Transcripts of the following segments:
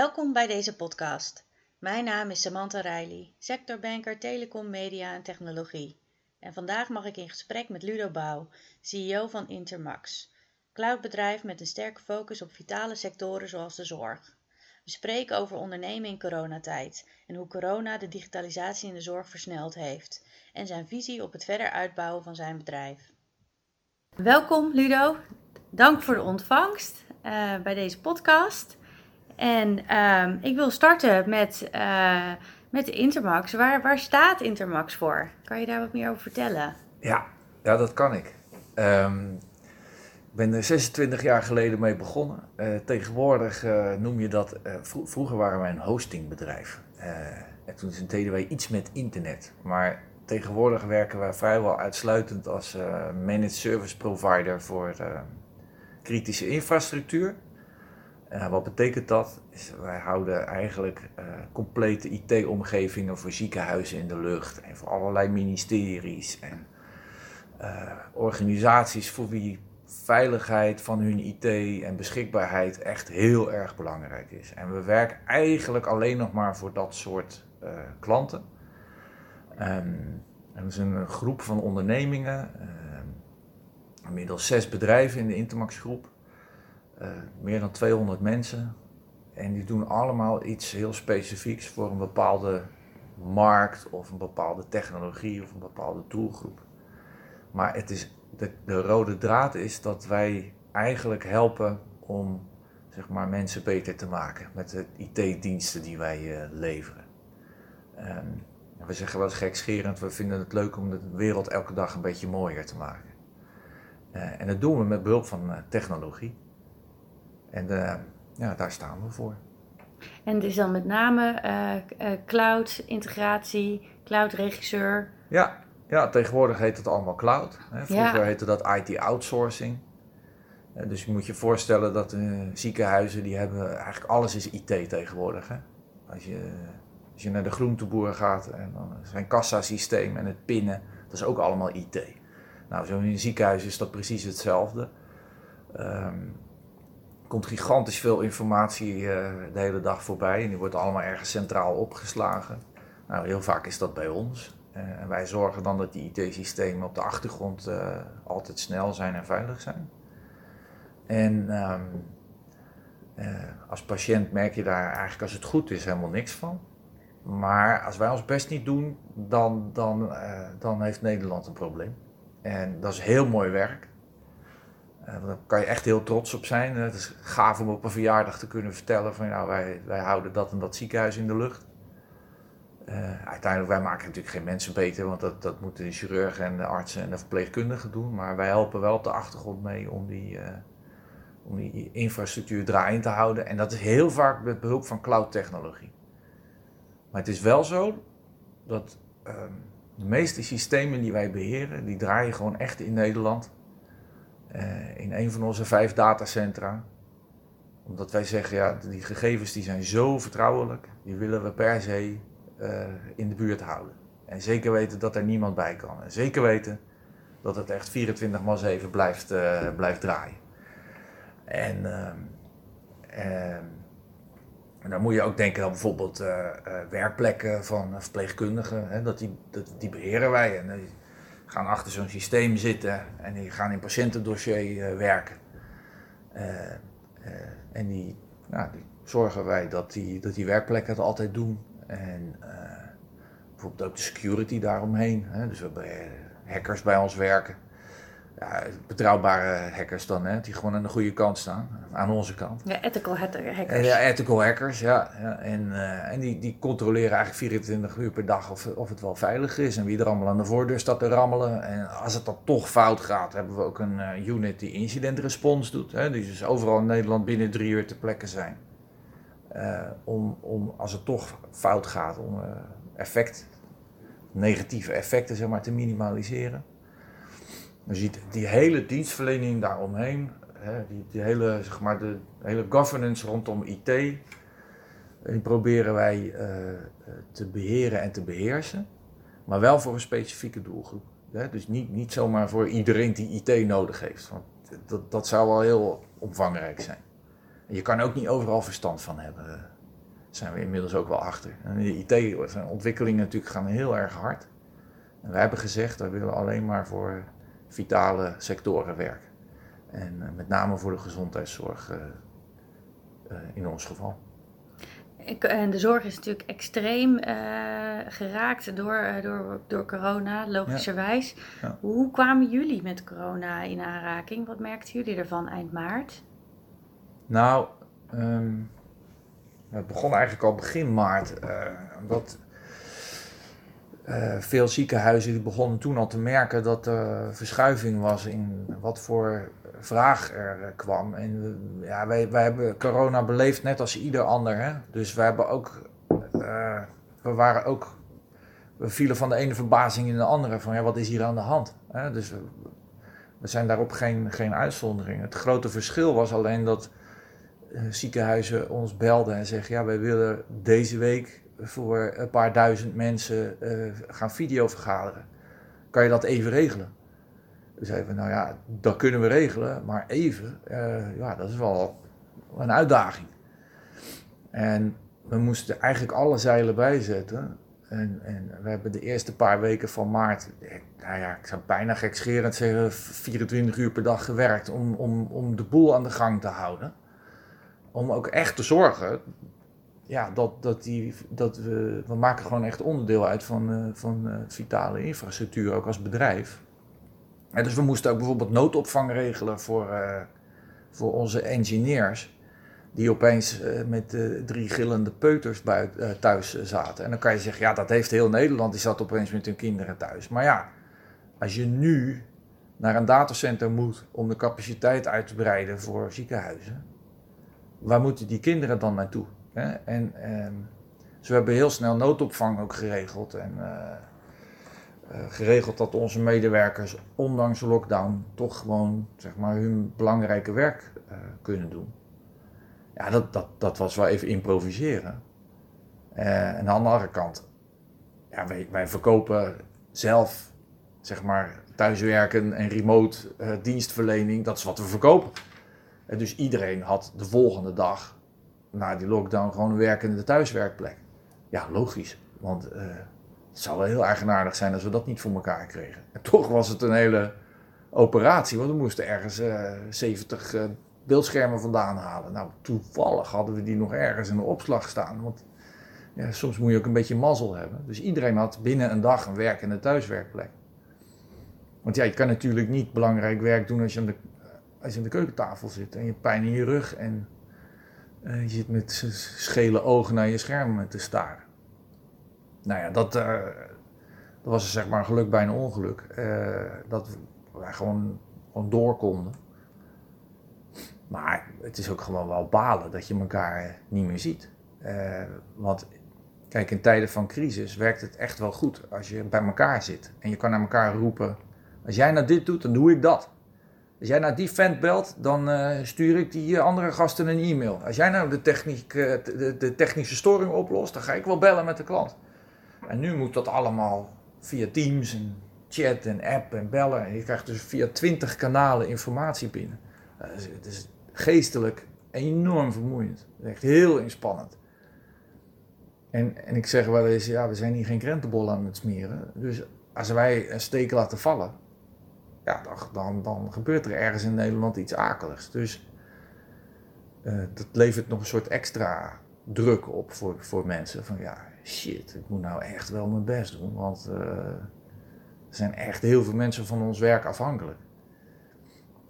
Welkom bij deze podcast. Mijn naam is Samantha Riley, sectorbanker Telecom, Media en Technologie. En vandaag mag ik in gesprek met Ludo Bouw, CEO van Intermax, cloudbedrijf met een sterke focus op vitale sectoren zoals de zorg. We spreken over ondernemen in coronatijd en hoe corona de digitalisatie in de zorg versneld heeft en zijn visie op het verder uitbouwen van zijn bedrijf. Welkom Ludo, dank voor de ontvangst uh, bij deze podcast. En ehm, ik wil starten met, uh, met Intermax. Waar, waar staat Intermax voor? Kan je daar wat meer over vertellen? Ja, ja dat kan ik. Um, ik ben er 26 jaar geleden mee begonnen. Uh, tegenwoordig uh, noem je dat. vroeger waren wij een hostingbedrijf. en toen deden wij iets met internet. Maar tegenwoordig werken wij vrijwel uitsluitend als managed service provider voor kritische infrastructuur. Uh, wat betekent dat? Is, wij houden eigenlijk uh, complete IT-omgevingen voor ziekenhuizen in de lucht en voor allerlei ministeries en uh, organisaties voor wie veiligheid van hun IT en beschikbaarheid echt heel erg belangrijk is. En we werken eigenlijk alleen nog maar voor dat soort klanten. Um, dat is een groep van ondernemingen, inmiddels zes bedrijven in de Intermax groep. Uh, meer dan 200 mensen. En die doen allemaal iets heel specifieks voor een bepaalde markt of een bepaalde technologie of een bepaalde doelgroep. Maar het is, de, de rode draad is dat wij eigenlijk helpen om zeg maar, mensen beter te maken met de IT-diensten die wij uh, leveren. Um, we zeggen wel eens gekscherend, we vinden het leuk om de wereld elke dag een beetje mooier te maken. Uh, en dat doen we met behulp van technologie. En uh, ja, daar staan we voor. En het is dan met name uh, cloud integratie, cloud regisseur. Ja, ja, tegenwoordig heet het allemaal cloud. Hè. Vroeger ja. heette dat IT outsourcing. dus je moet je voorstellen dat ziekenhuizen die hebben eigenlijk alles is IT tegenwoordig. Hè. Als, je, als je naar de groenteboer gaat en dan zijn kassasysteem en het pinnen, dat is ook allemaal IT. Nou, zo in een ziekenhuis is dat precies hetzelfde. Um, komt gigantisch veel informatie uh, de hele dag voorbij en die wordt allemaal ergens centraal opgeslagen. Nou, heel vaak is dat bij ons. Uh, en wij zorgen dan dat die IT-systemen op de achtergrond uh, altijd snel zijn en veilig zijn. En um, als patiënt merk je daar eigenlijk als het goed is helemaal niks van. Maar als wij ons best niet doen, dan, dan, dan heeft Nederland een probleem. En dat is heel mooi werk. Uh, daar kan je echt heel trots op zijn. het is gaaf om op een verjaardag te kunnen vertellen van nou, wij, wij houden dat en dat ziekenhuis in de lucht. Uh, uiteindelijk, wij maken natuurlijk geen mensen beter, want dat, dat moeten de chirurgen en de artsen en de verpleegkundigen doen. Maar wij helpen wel op de achtergrond mee om die, om die infrastructuur draaiend te houden. En dat is heel vaak met behulp van cloud technologie. Maar het is wel zo dat um, de meeste systemen die wij beheren, die draaien gewoon echt in Nederland. Uh, in een van onze vijf datacentra. Omdat wij zeggen, ja, die gegevens die zijn zo vertrouwelijk, die willen we per se uh, in de buurt houden. En zeker weten dat er niemand bij kan. En zeker weten dat het echt 24 x 7 blijft, uh, blijft draaien. En, uh, en dan moet je ook denken aan bijvoorbeeld werkplekken van verpleegkundigen. Hè, dat die, dat, die beheren wij. En gaan achter zo'n systeem zitten en die gaan in patiëntendossier uh, werken. Uh, uh, en die, nou, die zorgen wij dat die, dat die werkplekken het altijd doen. En bijvoorbeeld ook de security daaromheen. Hè? Dus we hebben hackers bij ons werken ja, betrouwbare hackers dan, hè, die gewoon aan de goede kant staan, aan onze kant. Ja, ethical hackers. En, ja, ethical hackers, ja. ja. En, uh, en die, die controleren eigenlijk 24 uur per dag of, of het wel veilig is en wie er allemaal aan de voordeur staat te rammelen. En als het dan toch fout gaat, hebben we ook een uh, unit die incident response doet. Hè, die dus overal in Nederland binnen drie uur te plekken zijn. Uh, om, om als het toch fout gaat, om effect, negatieve effecten zeg maar, te minimaliseren. Je ziet die hele dienstverlening daaromheen, hè, die, die, hele, zeg maar, de hele governance rondom IT, die proberen wij uh, te beheren en te beheersen, maar wel voor een specifieke doelgroep. Hè? Dus niet, niet zomaar voor iedereen die IT nodig heeft, want dat, dat zou wel heel omvangrijk zijn. En je kan ook niet overal verstand van hebben. zijn we inmiddels ook wel achter. En de IT zijn ontwikkelingen natuurlijk gaan heel erg hard. En wij hebben gezegd, we willen alleen maar voor vitale sectoren werken. En met name voor de gezondheidszorg in ons geval. En de zorg is natuurlijk extreem uh, geraakt door, door, door corona, logischerwijs. Ja. Hoe kwamen jullie met corona in aanraking? Wat merkten jullie ervan eind maart? Nou, um, het begon eigenlijk al begin maart. Uh, omdat uh, veel ziekenhuizen begonnen toen al te merken dat er verschuiving was in wat voor vraag er eh, kwam. En ja, wij, wij hebben corona beleefd net als ieder ander. Hè? Dus wij hebben ook, we waren ook, we vielen van de ene verbazing in de andere. Van ja, wat is hier aan de hand? Hè? Dus we, we, zijn daarop geen, geen uitzondering. Het grote verschil was alleen dat ziekenhuizen ons belden en zeggen: ja, wij willen deze week voor een paar duizend mensen uh, gaan videovergaderen. Kan je dat even regelen? We zeiden nou ja, dat kunnen we regelen, maar even, uh, ja, dat is wel een uitdaging. En we moesten eigenlijk alle zeilen bijzetten. En, en we hebben de eerste paar weken van maart, nou ja, ik zou bijna gekscherend zeggen, 24 uur per dag gewerkt om, om, om de boel aan de gang te houden. Om ook echt te zorgen ja, dat, dat, die, dat we, we maken gewoon echt onderdeel uit van, uh, van uh, vitale infrastructuur, ook als bedrijf dus we moesten ook bijvoorbeeld noodopvang regelen voor, uh, voor onze engineers. Die opeens met drie gillende peuters buiten, thuis zaten. En dan kan je zeggen, ja, dat heeft heel Nederland. Die zat opeens met hun kinderen thuis. Maar ja, als je nu naar een datacenter moet om de capaciteit uit te breiden voor ziekenhuizen. Waar moeten die kinderen dan naartoe? Hè? En, en, dus we hebben heel snel noodopvang ook geregeld. En eh, geregeld dat onze medewerkers, ondanks de lockdown, toch gewoon zeg maar, hun belangrijke werk uh, kunnen doen. Ja, dat, dat, dat was wel even improviseren. En aan de andere kant, ja, wij, wij verkopen zelf, zeg maar, thuiswerken en remote dienstverlening, dat is wat we verkopen. En dus iedereen had de volgende dag, na die lockdown, gewoon een werkende thuiswerkplek. Ja, logisch, want het zou wel heel eigenaardig zijn als we dat niet voor elkaar kregen. En toch was het een hele operatie, want we moesten ergens uh, 70 uh, beeldschermen vandaan halen. Nou, toevallig hadden we die nog ergens in de opslag staan. Want ja, soms moet je ook een beetje mazzel hebben. Dus iedereen had binnen een dag een werkende thuiswerkplek. Want ja, je kan natuurlijk niet belangrijk werk doen als je aan de, als je aan de keukentafel zit en je pijn in je rug en je zit met schele ogen naar je scherm te staren nou ja, dat, uh, dat was zeg maar een geluk bij een ongeluk. Uh, dat wij gewoon, gewoon door konden. Maar het is ook gewoon wel balen dat je elkaar niet meer ziet. Uh, want kijk, in tijden van crisis werkt het echt wel goed als je bij elkaar zit. En je kan naar elkaar roepen, als jij nou dit doet, dan doe ik dat. Als jij naar die vent belt, dan uh, stuur ik die andere gasten een e-mail. Als jij nou de, techniek, de, de technische storing oplost, dan ga ik wel bellen met de klant. En nu moet dat allemaal via Teams en chat en app en bellen. En je krijgt dus via twintig kanalen informatie binnen. het is geestelijk enorm vermoeiend. Echt heel inspannend. En, en ik zeg wel eens, ja, we zijn hier geen krentenbol aan het smeren. Dus als wij een steek laten vallen, ja, dan, dan, gebeurt er ergens in Nederland iets akeligs. Dus uh, dat levert nog een soort extra druk op voor, voor mensen. Van ja, shit, ik moet nou echt wel mijn best doen. Want uh, er zijn echt heel veel mensen van ons werk afhankelijk.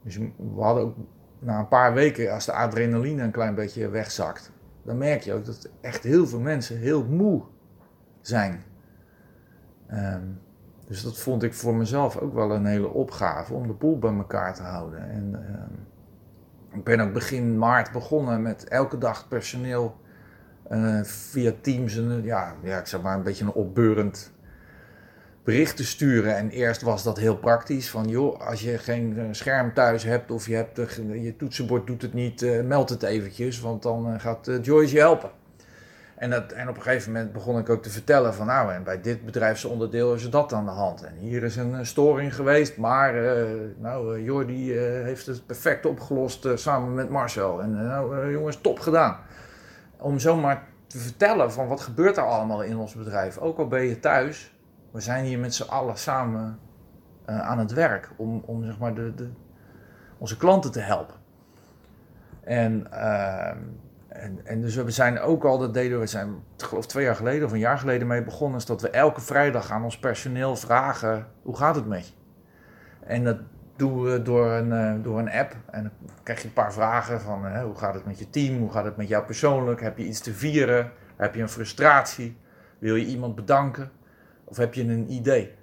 Dus we hadden ook na een paar weken, als de adrenaline een klein beetje wegzakt, dan merk je ook dat echt heel veel mensen heel moe zijn. Um, dus dat vond ik voor mezelf ook wel een hele opgave om de boel bij elkaar te houden. En uh, ik ben ook begin maart begonnen met elke dag personeel uh, via Teams ja, ja, ik zeg maar een beetje een opbeurend bericht te sturen. En eerst was dat heel praktisch. Van joh, als je geen eh, scherm thuis hebt of je, hebt de, je toetsenbord doet het niet, meld het eventjes, want dan gaat Joyce je helpen. En, dat, en op een gegeven moment begon ik ook te vertellen van nou, en bij dit bedrijfsonderdeel is dat aan de hand. En hier is een storing geweest, maar nou, Jordi heeft het perfect opgelost samen met Marcel. En nou, jongens, top gedaan om zomaar te vertellen van wat gebeurt er allemaal in ons bedrijf. Ook al ben je thuis, we zijn hier met z'n allen samen aan het werk om, om zeg maar de, de, onze klanten te helpen. En, uh, en, en, dus we zijn ook al, dat deden we, zijn geloof twee jaar geleden of een jaar geleden mee begonnen, is dat we elke vrijdag aan ons personeel vragen, hoe gaat het met je? En dat doen we door een, uh, door een app. En dan krijg je een paar vragen van uh, hoe gaat het met je team, hoe gaat het met jou persoonlijk, heb je iets te vieren, heb je een frustratie, wil je iemand bedanken of heb je een idee?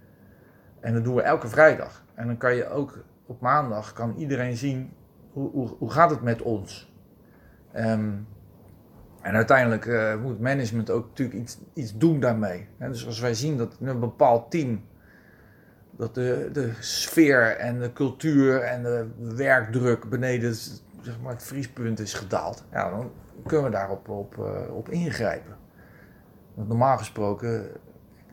En dat doen we elke vrijdag. En dan kan je ook op maandag kan iedereen zien hoe, hoe, hoe gaat het met ons. Um, en uiteindelijk uh, moet management ook natuurlijk iets, iets doen daarmee. dus als wij zien dat een bepaald team, dat de, de sfeer en de cultuur en de werkdruk beneden zeg maar, het vriespunt is gedaald, ja, dan kunnen we daarop op, uh, op ingrijpen. Want normaal gesproken,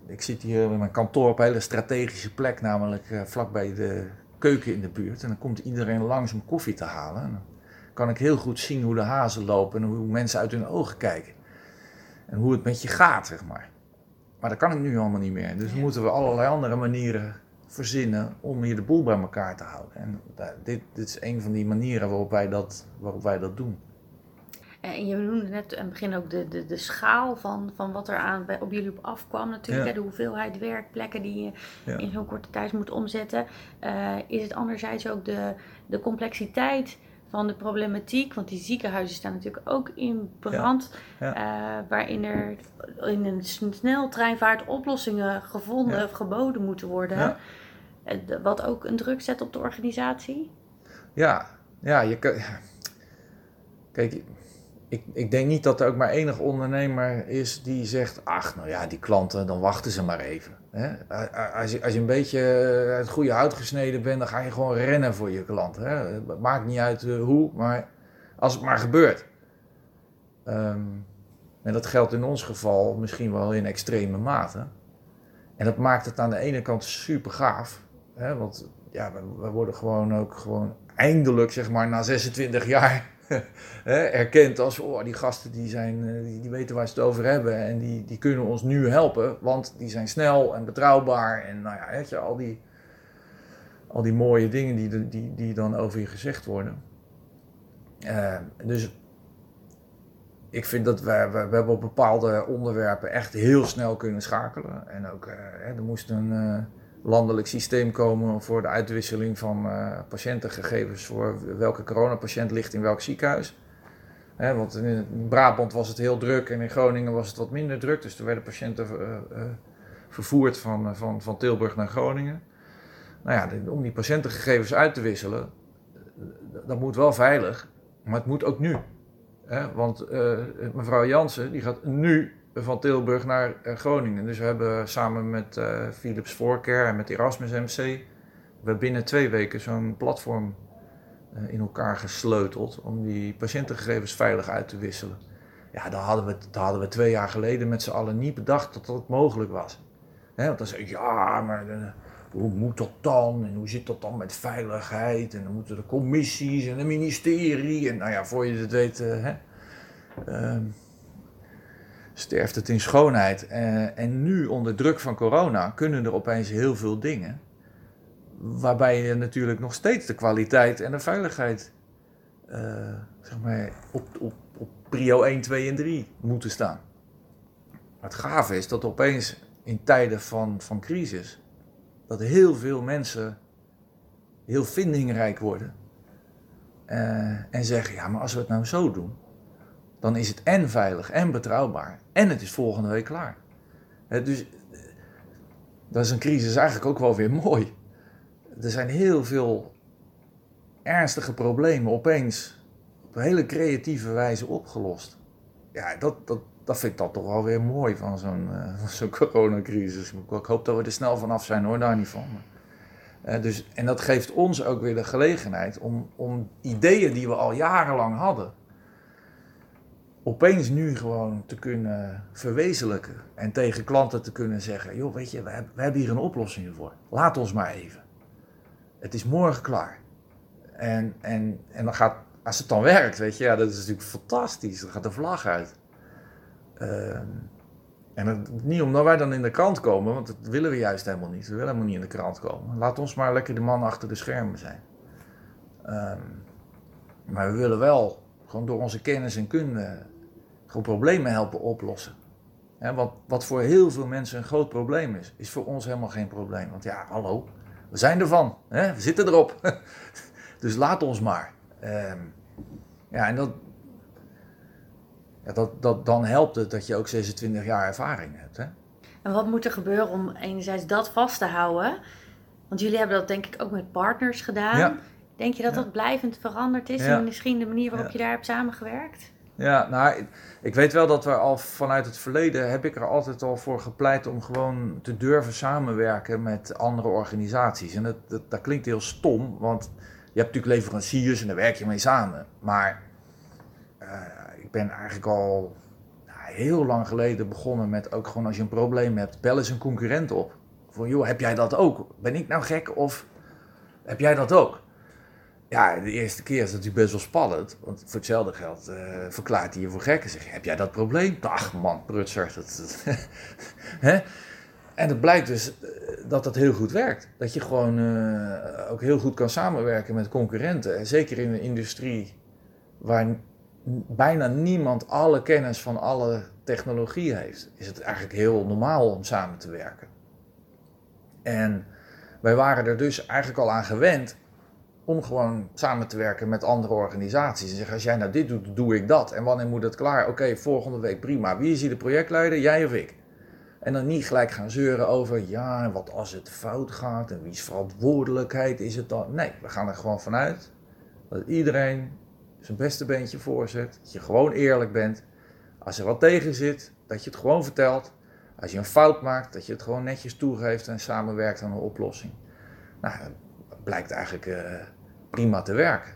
ik zit hier in mijn kantoor op een hele strategische plek, namelijk uh, vlakbij de keuken in de buurt. En dan komt iedereen langs om koffie te halen. Kan ik heel goed zien hoe de hazen lopen en hoe mensen uit hun ogen kijken. En hoe het met je gaat, zeg maar. Maar dat kan ik nu allemaal niet meer. Dus moeten we allerlei andere manieren verzinnen om hier de boel bij elkaar te houden. En dit, dit is een van die manieren waarop wij dat, waarop wij dat doen. En je noemde net aan het begin ook de, de, de schaal van, van wat er aan, bij, op jullie op afkwam natuurlijk. De hoeveelheid werkplekken die je in zo'n korte tijd moet omzetten. Uh, is het anderzijds ook de, de complexiteit van de problematiek. Want die ziekenhuizen staan natuurlijk ook in brand. Uh, waarin er in een sneltreinvaart oplossingen gevonden of geboden moeten worden. Uh, wat ook een druk zet op de organisatie. Ja, ja je kan... Kijk, ik, ik denk niet dat er ook maar enig ondernemer is die zegt: Ach, nou ja, die klanten, dan wachten ze maar even. Hè? Als, je, als je een beetje het goede hout gesneden bent, dan ga je gewoon rennen voor je klant. Hè? Het maakt niet uit eh, hoe, maar als het maar gebeurt. Um, en dat geldt in ons geval misschien wel in extreme mate. En dat maakt het aan de ene kant super gaaf. Hè? Want ja, we, we worden gewoon ook gewoon eindelijk, zeg maar, na 26 jaar erkend als, oh, die gasten die, zijn, eh, die, die, weten waar ze het over hebben en die, die kunnen ons nu helpen, want die zijn snel en betrouwbaar en nou ja, weet je, al die, al die mooie dingen die, die, die dan over je gezegd worden. Uh, dus ik vind dat we, we, we, hebben op bepaalde onderwerpen echt heel snel kunnen schakelen. En ook, uh, er moest een landelijk systeem komen voor de uitwisseling van uh, patiëntengegevens voor welke coronapatiënt ligt in welk ziekenhuis. want in Brabant was het heel druk en in Groningen was het wat minder druk. Dus er werden patiënten uh, uh, vervoerd van, van, van Tilburg naar Groningen. Nou ja, om die patiëntengegevens uit te wisselen, dat moet wel veilig, maar het moet ook nu. want mevrouw Jansen die gaat nu van Tilburg naar eh, Groningen. Dus we hebben samen met uh, Philips Voorcare en met Erasmus MC... we binnen twee weken zo'n platform uh, in elkaar gesleuteld... om die patiëntengegevens veilig uit te wisselen. Ja, daar hadden we, daar hadden we twee jaar geleden met z'n allen niet bedacht dat dat mogelijk was. Hè, want dan zeg ik, ja, maar hoe moet dat dan? En hoe zit dat dan met veiligheid? En dan moeten de commissies en de ministerie... En nou ja, voor je het weet... ehm, sterft het in schoonheid. Uh, en nu onder druk van corona kunnen er opeens heel veel dingen. Waarbij je natuurlijk nog steeds de kwaliteit en de veiligheid uh, zeg maar, op, op, op prio 1, 2 en 3 moeten staan. het gave is dat opeens in tijden van, van crisis, dat heel veel mensen heel vindingrijk worden. Uh, en zeggen, ja, maar als we het nou zo doen, dan is het en veilig en betrouwbaar. En het is volgende week klaar. dus dat is een crisis eigenlijk ook wel weer mooi. Er zijn heel veel ernstige problemen opeens op een hele creatieve wijze opgelost. Ja, dat, dat, dat vind ik dan toch wel weer mooi van zo'n uh, coronacrisis. Ik hoop dat we er snel vanaf zijn hoor, daar niet van. Uh, dus, en dat geeft ons ook weer de gelegenheid om, om ideeën die we al jarenlang hadden, opeens nu gewoon te kunnen verwezenlijken. En tegen klanten te kunnen zeggen: joh, weet je, we hebben, hier een oplossing voor. Laat ons maar even. Het is morgen klaar. En, en, en dan gaat, als het dan werkt, weet je, ja, dat is natuurlijk fantastisch. Dan gaat de vlag uit. Ehm, en het, niet omdat wij dan in de krant komen, want dat willen we juist helemaal niet. We willen helemaal niet in de krant komen. Laat ons maar lekker de man achter de schermen zijn. Ehm, maar we willen wel gewoon door onze kennis en kunde problemen helpen oplossen. want wat voor heel veel mensen een groot probleem is, is voor ons helemaal geen probleem. Want ja, hallo, we zijn ervan. Hè? We zitten erop. dus laat ons maar. Ehm, ja, en dat, ja, dat, dat, dan helpt het dat je ook 26 jaar ervaring hebt. Hè? En wat moet er gebeuren om enerzijds dat vast te houden? Want jullie hebben dat denk ik ook met partners gedaan. Denk je dat dat blijvend veranderd is en misschien de manier waarop je daar hebt samengewerkt? Ja, nou, ik weet wel dat we al vanuit het verleden heb ik er altijd al voor gepleit om gewoon te durven samenwerken met andere organisaties. En dat, dat, klinkt heel stom, want je hebt natuurlijk leveranciers en daar werk je mee samen. Maar uh, ik ben eigenlijk al nou, heel lang geleden begonnen met ook gewoon als je een probleem hebt, bel eens een concurrent op. Van joh, heb jij dat ook? Ben ik nou gek of heb jij dat ook? Ja, de eerste keer is natuurlijk best wel spannend. Want voor hetzelfde geld uh, verklaart hij je voor gek. En zeg je, heb jij dat probleem? Ach man, prutser. Dat, dat hè? En het blijkt dus eh, dat dat heel goed werkt. Dat je gewoon uh, ook heel goed kan samenwerken met concurrenten. En zeker in een industrie waar bijna niemand alle kennis van alle technologie heeft, is het eigenlijk heel normaal om samen te werken. En wij waren er dus eigenlijk al aan gewend om gewoon samen te werken met andere organisaties. En zeggen, als jij nou dit doet, doe ik dat. En wanneer moet het klaar? Oké, volgende week prima. Wie is hier de projectleider? Jij of ik? En dan niet gelijk gaan zeuren over, ja, wat als het fout gaat en wie's verantwoordelijkheid is het dan? Nee, we gaan er gewoon vanuit dat iedereen zijn beste beentje voorzet. Dat je gewoon eerlijk bent. Als er wat tegen zit, dat je het gewoon vertelt. Als je een fout maakt, dat je het gewoon netjes toegeeft en samenwerkt aan een oplossing. Nou, dat blijkt eigenlijk uh, prima te werken.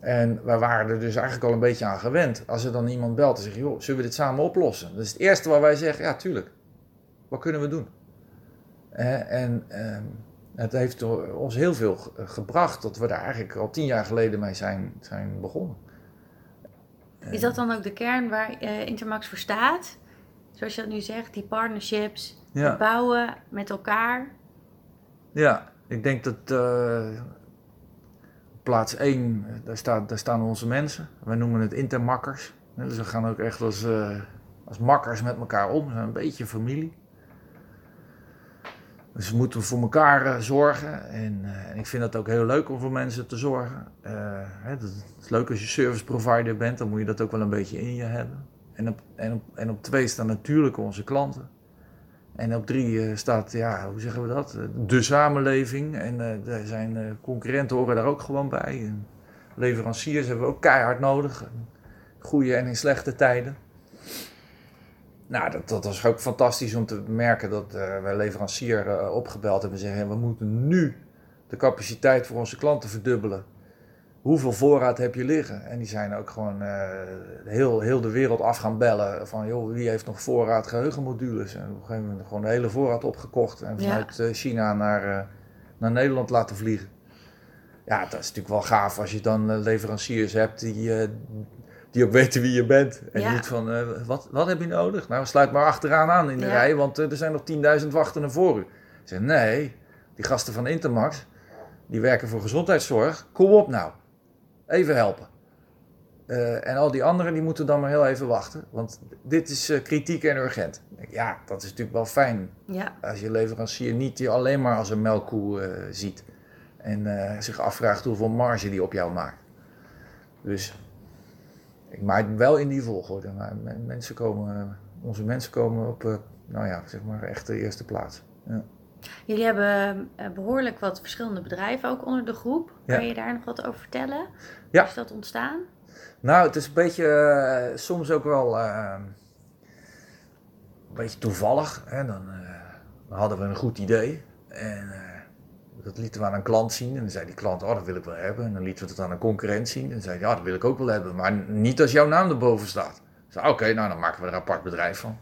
En wij waren er dus eigenlijk al een beetje aan gewend. Als er dan iemand belt en zegt, joh, zullen we dit samen oplossen? Dat is het eerste waar wij zeggen, ja, tuurlijk. Wat kunnen we doen? en ehm, het heeft ons heel veel gebracht dat we daar eigenlijk al tien jaar geleden mee zijn, zijn begonnen. Is dat dan ook de kern waar uh, Intermax voor staat? Zoals je dat nu zegt, die partnerships, ja. bouwen met elkaar. Ja, ik denk dat uh, plaats 1, daar, staat, daar staan onze mensen. Wij noemen het intermakkers. Dus we gaan ook echt als, uh, als makkers met elkaar om. We zijn een beetje familie. Dus we moeten voor elkaar zorgen. En, en, ik vind het ook heel leuk om voor mensen te zorgen. Het is leuk als je service provider bent, dan moet je dat ook wel een beetje in je hebben. En op, en op, en op twee staan natuurlijk onze klanten. En op drie uh, staat, ja, hoe zeggen we dat? De samenleving. En uh, er zijn uh, concurrenten horen daar ook gewoon bij. En leveranciers hebben we ook keihard nodig. Goede en in slechte tijden. Nou, dat, dat was ook fantastisch om te merken dat wij leverancier opgebeld hebben en zeggen: we moeten nu de capaciteit voor onze klanten verdubbelen hoeveel voorraad heb je liggen? En die zijn ook gewoon uh, heel, heel de wereld af gaan bellen. Van joh, wie heeft nog voorraad geheugenmodules? En op een gegeven moment gewoon de hele voorraad opgekocht. En vanuit ja. Eh, China naar, uh, naar Nederland laten vliegen. Ja, dat is natuurlijk wel gaaf als je dan leveranciers hebt die, die ook weten wie je bent. En ja. niet van, wat, wat heb je nodig? Nou, sluit maar achteraan aan in de ja. rij, want er zijn nog 10.000 wachten voor u. Ik zeg, nee, die gasten van Intermax, die werken voor gezondheidszorg. Kom op nou even helpen. Uh, en al die anderen die moeten dan maar heel even wachten. Want dit is uh, kritiek en urgent. Ja, dat is natuurlijk wel fijn. Ja. Als je leverancier niet je alleen maar als een melkkoe uh, ziet. En zich afvraagt hoeveel marge die op jou maakt. Dus ik maak wel in die volgorde. Maar mensen komen, onze mensen komen op, nou ja, zeg maar echt de eerste plaats. Ja. Jullie hebben eh, behoorlijk wat verschillende bedrijven ook onder de groep. Kan je daar nog wat over vertellen? Ja. Hoe is dat ontstaan? Nou, het is een beetje, uh, soms ook wel uh, een beetje toevallig. Hè? Dan, dan, hadden we een goed idee en dat lieten we aan een klant zien. En dan zei die klant, oh dat wil ik wel hebben. En dan lieten we het aan een concurrent zien. En dan zei hij, ja dat wil ik ook wel hebben. Maar niet als jouw naam erboven staat. Oké, okay, nou dan maken we er een apart bedrijf van.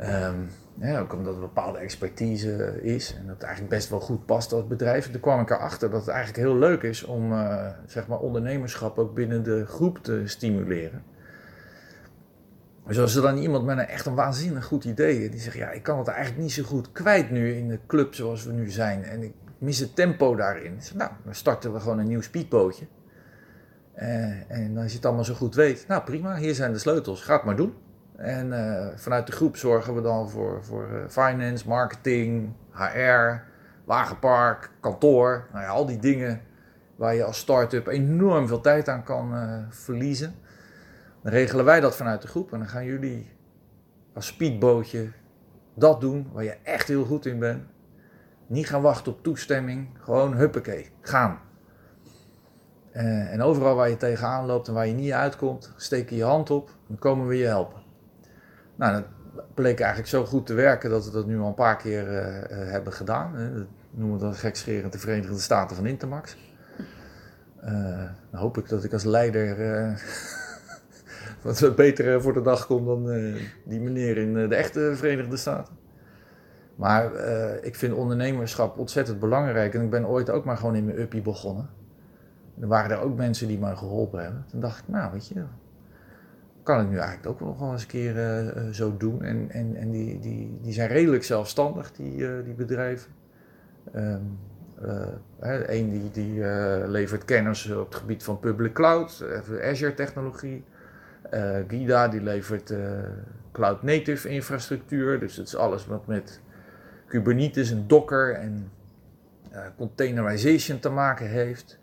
Um, ook omdat een bepaalde expertise is en dat het eigenlijk best wel goed past als bedrijf. Toen kwam ik erachter dat het eigenlijk heel leuk is om uh, zeg maar ondernemerschap ook binnen de groep te stimuleren. Dus als er dan iemand met een echt een waanzinnig goed idee, die zegt, ja, ik kan het eigenlijk niet zo goed kwijt nu in de club zoals we nu zijn. En ik mis het tempo daarin. Nou, dan starten we gewoon een nieuw speedbootje. Uh, en als je het allemaal zo goed weet, nou prima, hier zijn de sleutels, ga het maar doen. En uh, vanuit de groep zorgen we dan voor, voor uh, finance, marketing, HR, wagenpark, kantoor. Nou ja, al die dingen waar je als start-up enorm veel tijd aan kan verliezen. Dan regelen wij dat vanuit de groep en dan gaan jullie als speedbootje dat doen waar je echt heel goed in bent. Niet gaan wachten op toestemming, gewoon huppakee, gaan. En overal waar je tegenaan loopt en waar je niet uitkomt, steek je je hand op, dan komen we je helpen. Nou, dat bleek eigenlijk zo goed te werken dat we dat nu al een paar keer uh, uh, hebben gedaan. Dat noemen we dat gekscherend de Verenigde Staten van Intermax. dan hoop ik dat ik als leider wat beter voor de dag kom dan die meneer in de echte Verenigde Staten. Maar ik vind ondernemerschap ontzettend belangrijk. En ik ben ooit ook maar gewoon in mijn uppie begonnen. En er waren er ook mensen die mij geholpen hebben. Toen dacht ik, nou weet je, kan ik nu eigenlijk ook nog wel eens een keer uh, zo doen. En, en, en die, die, die zijn redelijk zelfstandig, die, uh, die bedrijven. Eén die, die levert kennis op het gebied van public cloud, Azure technologie. Gida die levert cloud native infrastructuur. Dus het is alles wat met Kubernetes en Docker en containerization te maken heeft.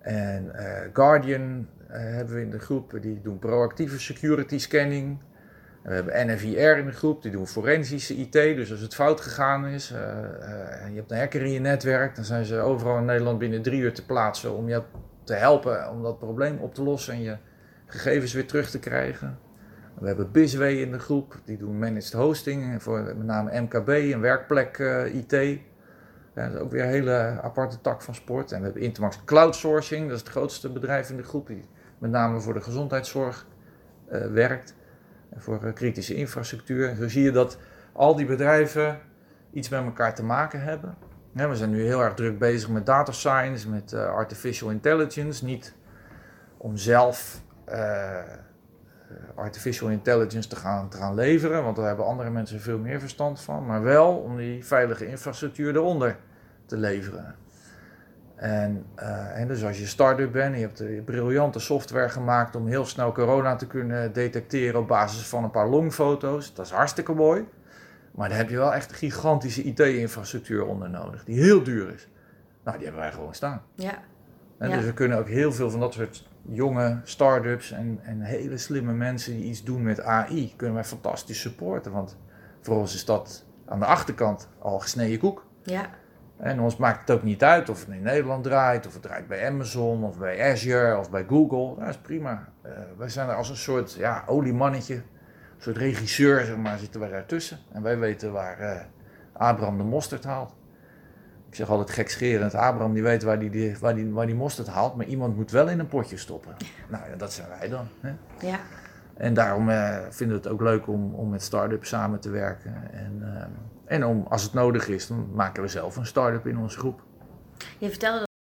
En Guardian hebben we in de groep, die doen proactieve security scanning. We hebben NFIR in de groep, die doen forensische IT. Dus als het fout gegaan is, uh, je hebt een hacker in je netwerk, dan zijn ze overal in Nederland binnen drie uur te plaatsen om je te helpen om dat probleem op te lossen en je gegevens weer terug te krijgen. We hebben BizW in de groep, die doen managed hosting, voor met name MKB en werkplek IT. Ja, dat is ook weer een hele aparte tak van sport. En we hebben Intermax Cloud Sourcing, dat is het grootste bedrijf in de groep. Met name voor de gezondheidszorg uh, werkt. Voor uh, kritische infrastructuur. En zo zie je dat al die bedrijven iets met elkaar te maken hebben. We zijn nu heel erg druk bezig met data science, met uh, artificial intelligence. Niet om zelf artificial intelligence te gaan, te gaan leveren, want daar hebben andere mensen veel meer verstand van. Maar wel om die veilige infrastructuur eronder te leveren. En, uh, en dus als je start-up bent en je hebt briljante software gemaakt om heel snel corona te kunnen detecteren op basis van een paar longfoto's, dat is hartstikke mooi. Maar daar heb je wel echt gigantische IT-infrastructuur onder nodig, die heel duur is. Nou, die hebben wij gewoon staan. Ja. En Dus we kunnen ook heel veel van dat soort jonge start-ups en, en hele slimme mensen die iets doen met AI, kunnen wij fantastisch supporten. Want voor ons is dat aan de achterkant al gesneden koek. Ja. En ons maakt het ook niet uit of het in Nederland draait, of het draait bij Amazon, of bij Azure, of bij Google. Dat is prima. Uh, wij zijn er als een soort ja, oliemannetje, een soort regisseur, zeg maar, zitten wij daartussen. En wij weten waar uh, Abraham de mosterd haalt. Ik zeg altijd gekscherend, Abraham die weet waar die, waar, die, waar die mosterd haalt, maar iemand moet wel in een potje stoppen. Nou ja, dat zijn wij dan. Hè? Ja. En daarom uh, vinden we het ook leuk om, om met start-ups samen te werken. En, en om, als het nodig is, dan maken we zelf een start-up in onze groep. Je vertelde